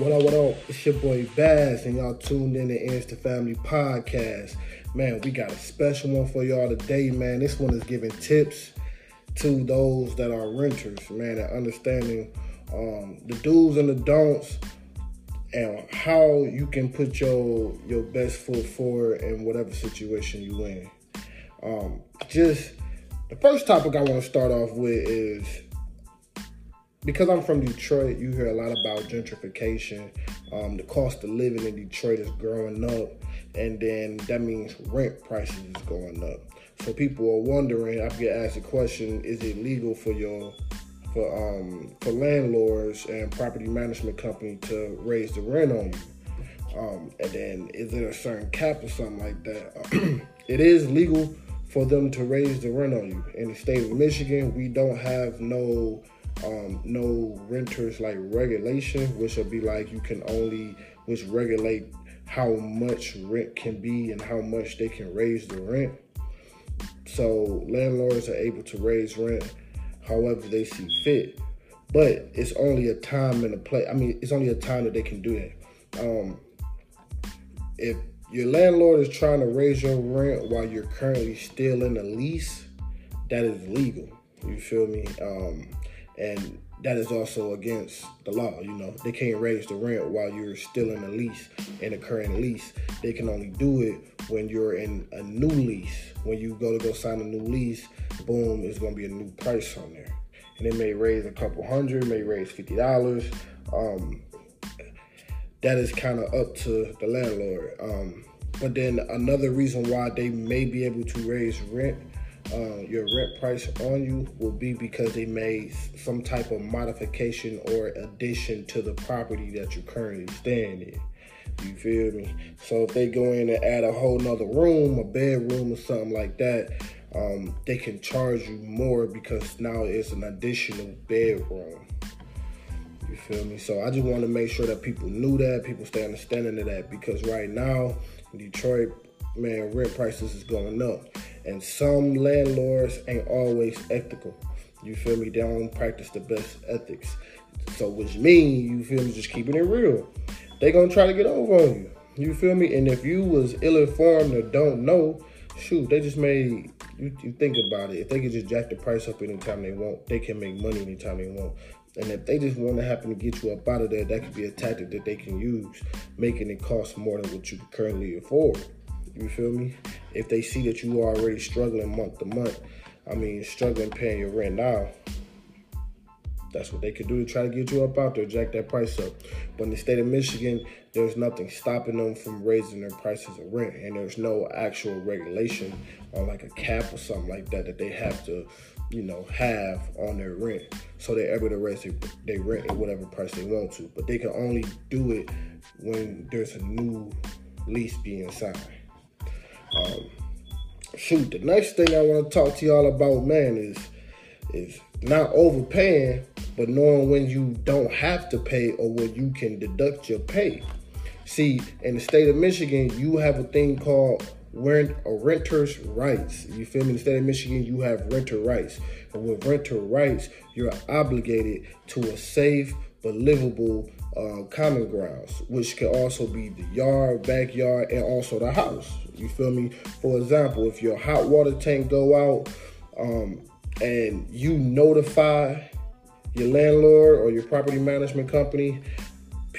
What up, what up? It's your boy Baz, and y'all tuned in to Ends the Family Podcast. Man, we got a special one for y'all today, man. This one is giving tips to those that are renters, man, and understanding um, the do's and the don'ts and how you can put your your best foot forward in whatever situation you're in. Um, just the first topic I want to start off with is because I'm from Detroit, you hear a lot about gentrification. Um, the cost of living in Detroit is growing up, and then that means rent prices is going up. So people are wondering. I get asked the question: Is it legal for your for um, for landlords and property management company to raise the rent on you? Um, and then is it a certain cap or something like that? it is legal for them to raise the rent on you. In the state of Michigan, we don't have no um, no renters like regulation, which will be like you can only which regulate how much rent can be and how much they can raise the rent. So landlords are able to raise rent however they see fit. But it's only a time and a place. I mean, it's only a time that they can do that. Um, if your landlord is trying to raise your rent while you're currently still in a lease, that is legal. You feel me? Um, and that is also against the law. You know, they can't raise the rent while you're still in a lease, in a current lease. They can only do it when you're in a new lease. When you go to go sign a new lease, boom, it's gonna be a new price on there, and it may raise a couple hundred, may raise fifty dollars. Um, that is kind of up to the landlord. Um, but then another reason why they may be able to raise rent uh, your rent price on you will be because they made some type of modification or addition to the property that you're currently staying in. You feel me? So if they go in and add a whole nother room, a bedroom or something like that, um, they can charge you more because now it's an additional bedroom. You feel me? So I just want to make sure that people knew that, people stay understanding of that because right now Detroit, man, rent prices is going up. And some landlords ain't always ethical. You feel me? They don't practice the best ethics. So which means, you feel me, just keeping it real. They gonna try to get over on you. You feel me? And if you was ill-informed or don't know, shoot, they just made you, you think about it. If they could just jack the price up anytime they want, they can make money anytime they want. And if they just want to happen to get you up out of there, that could be a tactic that they can use, making it cost more than what you currently afford. You feel me? If they see that you are already struggling month to month, I mean, struggling paying your rent now, that's what they could do to try to get you up out there, jack that price up. But in the state of Michigan, there's nothing stopping them from raising their prices of rent. And there's no actual regulation on like a cap or something like that that they have to, you know, have on their rent. So they're able to raise their, their rent at whatever price they want to. But they can only do it when there's a new lease being signed. Um, shoot, the next thing I want to talk to y'all about, man, is is not overpaying, but knowing when you don't have to pay or when you can deduct your pay. See, in the state of Michigan, you have a thing called rent or renter's rights. You feel me? In the state of Michigan, you have renter rights. And with renter rights, you're obligated to a safe but livable uh, common grounds, which can also be the yard, backyard, and also the house. You feel me? For example, if your hot water tank go out um, and you notify your landlord or your property management company,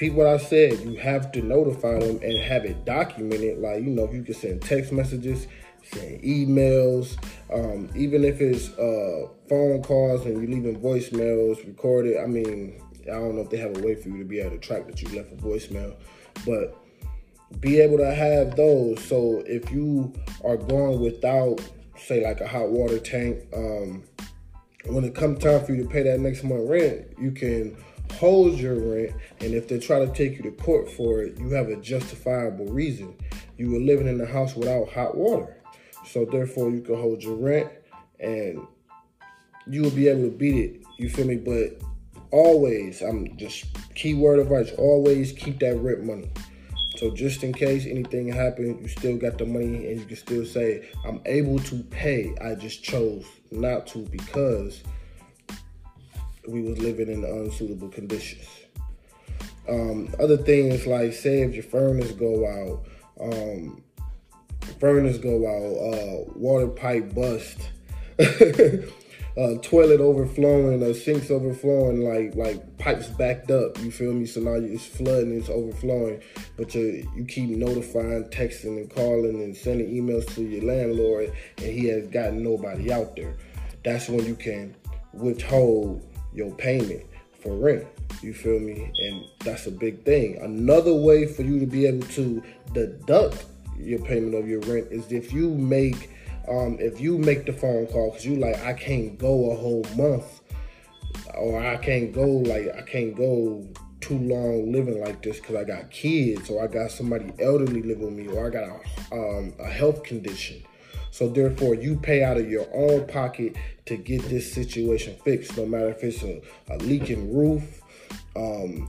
repeat what I said. You have to notify them and have it documented. Like, you know, you can send text messages, send emails, um, even if it's uh, phone calls and you leaving voicemails recorded. I mean, I don't know if they have a way for you to be able to track that you left a voicemail, but be able to have those. So if you are going without, say, like a hot water tank, um, when it comes time for you to pay that next month rent, you can hold your rent. And if they try to take you to court for it, you have a justifiable reason. You were living in the house without hot water. So therefore, you can hold your rent and you will be able to beat it. You feel me? But always, I'm just keyword advice, always keep that rent money. So just in case anything happens, you still got the money and you can still say, I'm able to pay. I just chose not to because we was living in unsuitable conditions. Um, other things like say if your furnace go out, um, furnace go out, uh, water pipe bust, uh, toilet overflowing, uh, sinks overflowing, like like pipes backed up. You feel me? So now it's flooding, it's overflowing, but you you keep notifying, texting, and calling, and sending emails to your landlord, and he has gotten nobody out there. That's when you can withhold your payment for rent. You feel me? And that's a big thing. Another way for you to be able to deduct your payment of your rent is if you make um, if you make the phone call because you like I can't go a whole month or I can't go like I can't go too long living like this because I got kids or I got somebody elderly living with me or I got a, um, a health condition. So therefore, you pay out of your own pocket to get this situation fixed, no matter if it's a, a leaking roof, um,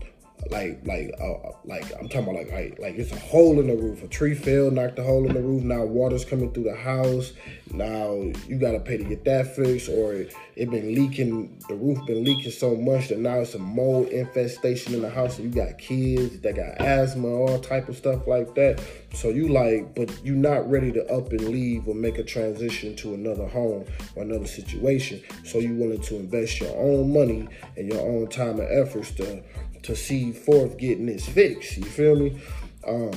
like like uh, like I'm talking about like, like like it's a hole in the roof. A tree fell, knocked a hole in the roof. Now water's coming through the house. Now you gotta pay to get that fixed, or it, it been leaking. The roof been leaking so much that now it's a mold infestation in the house. And you got kids that got asthma, all type of stuff like that. So you like, but you not ready to up and leave or make a transition to another home or another situation. So you wanted to invest your own money and your own time and efforts to to see forth getting this fixed. You feel me? Um,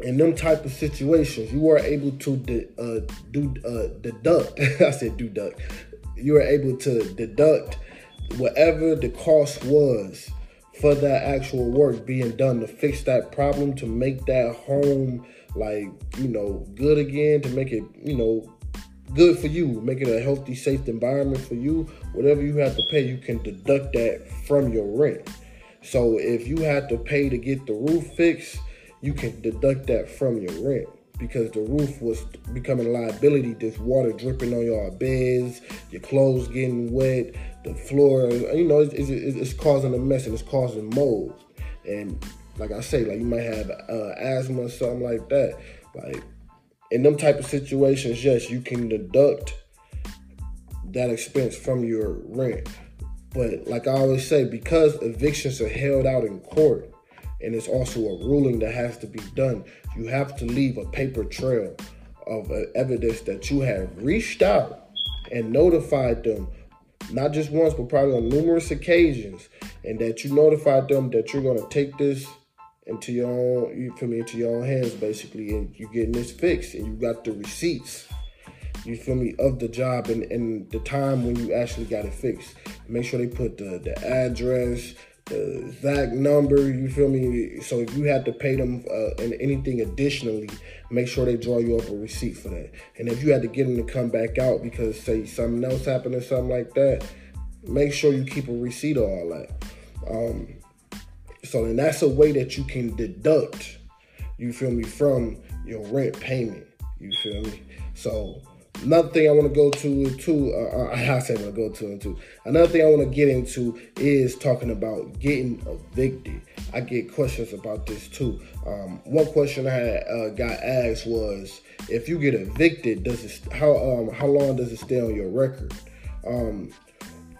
in them type of situations, you are able to de- uh, do uh, deduct. I said do deduct. You are able to deduct whatever the cost was for that actual work being done to fix that problem, to make that home like you know good again, to make it you know good for you, make it a healthy, safe environment for you. Whatever you have to pay, you can deduct that from your rent. So if you had to pay to get the roof fixed, you can deduct that from your rent because the roof was becoming a liability. There's water dripping on your beds, your clothes getting wet, the floor, you know, it's, it's, it's causing a mess and it's causing mold. And like I say, like you might have uh, asthma or something like that. Like in them type of situations, yes, you can deduct that expense from your rent. But like I always say, because evictions are held out in court, and it's also a ruling that has to be done, you have to leave a paper trail of uh, evidence that you have reached out and notified them, not just once, but probably on numerous occasions, and that you notified them that you're going to take this into your own, you feel me, into your own hands, basically, and you're getting this fixed, and you got the receipts you feel me, of the job and, and the time when you actually got it fixed. Make sure they put the, the address, the exact number, you feel me? So if you had to pay them uh, and anything additionally, make sure they draw you up a receipt for that. And if you had to get them to come back out because say something else happened or something like that, make sure you keep a receipt of all that. Um, so and that's a way that you can deduct, you feel me, from your rent payment. You feel me? So Another thing I want to go to too, uh, I say I want to go to into. Another thing I want to get into is talking about getting evicted. I get questions about this too. Um, one question I had, uh, got asked was, if you get evicted, does it how um, how long does it stay on your record? Um,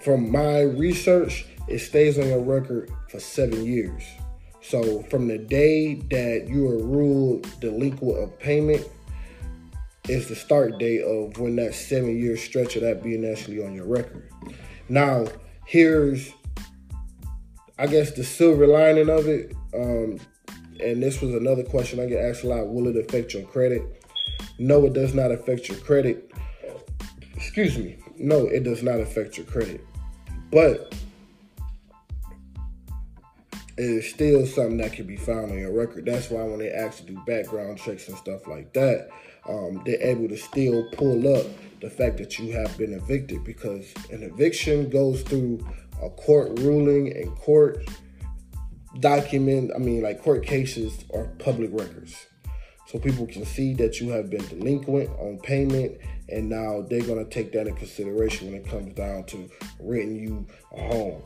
from my research, it stays on your record for seven years. So from the day that you are ruled delinquent of payment is the start date of when that seven year stretch of that being actually on your record. Now, here's, I guess, the silver lining of it. Um, and this was another question I get asked a lot Will it affect your credit? No, it does not affect your credit. Excuse me. No, it does not affect your credit. But it is still something that can be found on your record. That's why when they actually do background checks and stuff like that, um, they're able to still pull up the fact that you have been evicted because an eviction goes through a court ruling and court document, I mean, like court cases are public records. So people can see that you have been delinquent on payment, and now they're to take that in consideration when it comes down to renting you a home.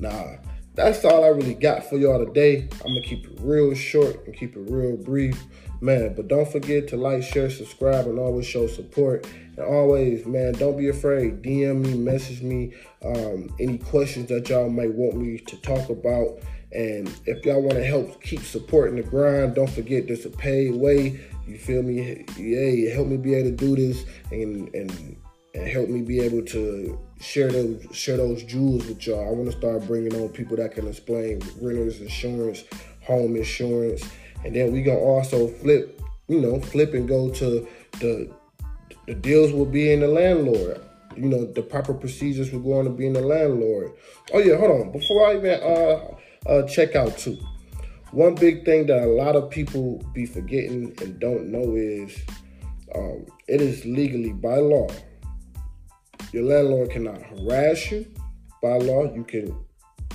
Now, that's all I really got for y'all today. I'm gonna keep it real short and keep it real brief. Man, but don't forget to like, share, subscribe, and always show support. And always, man, don't be afraid. DM me, message me, um, any questions that y'all might want me to talk about. And if y'all want to help keep supporting the grind, don't forget there's a paid way. You feel me? Yeah, help me be able to do this and and and help me be able to share those share those jewels with y'all. I want to start bringing on people that can explain renters insurance, home insurance, and then we gonna also flip, you know, flip and go to the the deals will be in the landlord. You know, the proper procedures will go on to being the landlord. Oh yeah, hold on. Before I even uh, uh check out too, one big thing that a lot of people be forgetting and don't know is um, it is legally by law your landlord cannot harass you. By law, you can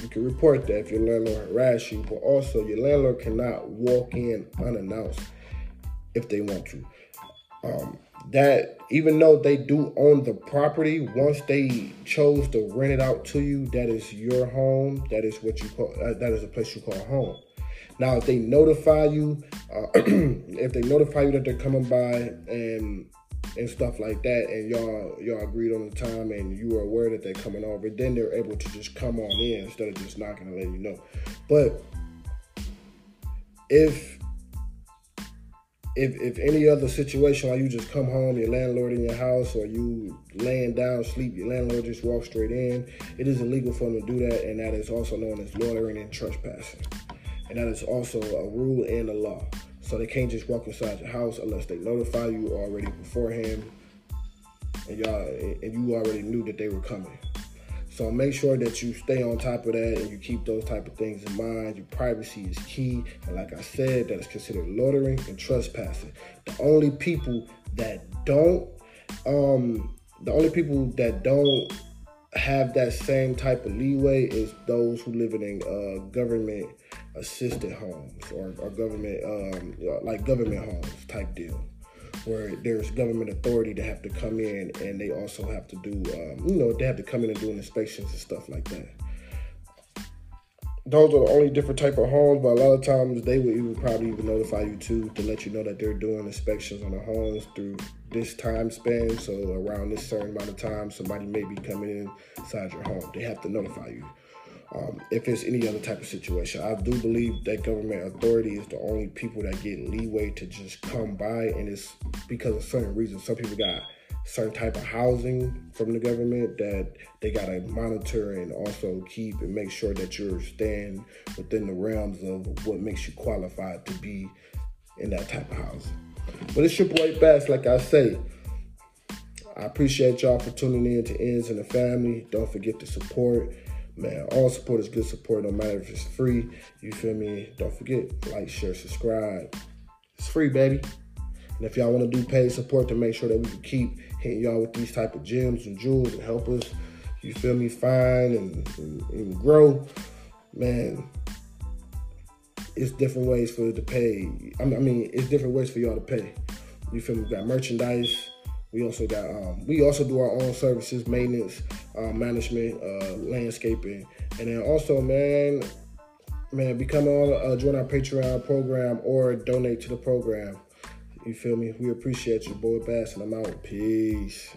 you can report that if your landlord harass you, but also your landlord cannot walk in unannounced if they want to. Um, that even though they do own the property, once they chose to rent it out to you, that is your home. That is what you call uh, that is a place you call home. Now, if they notify you, uh, if they notify you that they're coming by and and stuff like that, and y'all y'all agreed on the time, and you were aware that they're coming over, then they're able to just come on in instead of just knocking and letting you know. But if if if any other situation like you just come home, your landlord in your house, or you laying down sleep, your landlord just walks straight in, it is illegal for them to do that, and that is also known as loitering and trespassing, and that is also a rule in the law. So they can't just walk inside your house unless they notify you already beforehand, and y'all and you already knew that they were coming. So make sure that you stay on top of that and you keep those type of things in mind. Your privacy is key, and like I said, that is considered loitering and trespassing. The only people that don't, um, the only people that don't have that same type of leeway is those who live in uh, government assisted homes or, or government um, like government homes type deal. Where there's government authority to have to come in and they also have to do um, you know they have to come in and do inspections and stuff like that. Those are the only different type of homes but a lot of times they would even probably even notify you too to let you know that they're doing inspections on the homes through this time span. So around this certain amount of time somebody may be coming inside your home. They have to notify you um, if it's any other type of situation. I do believe that government authority is the only people that get leeway to just come by, and it's because of certain reasons. Some people got certain type of housing from the government that they got to monitor and also keep and make sure that you're staying within the realms of what makes you qualified to be in that type of housing. But it's your boy Bass, like I say. I appreciate y'all for tuning in to Ends and the Family. Don't forget to support man, all support is good support, no matter if it's free. You feel me? Don't forget, like, share, subscribe. It's free, baby. And if y'all want to do paid support to make sure that we can keep hitting y'all with these type of gems and jewels and help us, you feel me, find and, and, and grow, man, it's different ways for to pay. I mean, it's different ways for y'all to pay. You feel me? We got merchandise we also got um, we also do our own services, maintenance, uh, management, uh, landscaping, and then also, man, man, become on uh, join our Patreon program or donate to the program. You feel me? We appreciate you, boy Bass, and I'm out. Peace.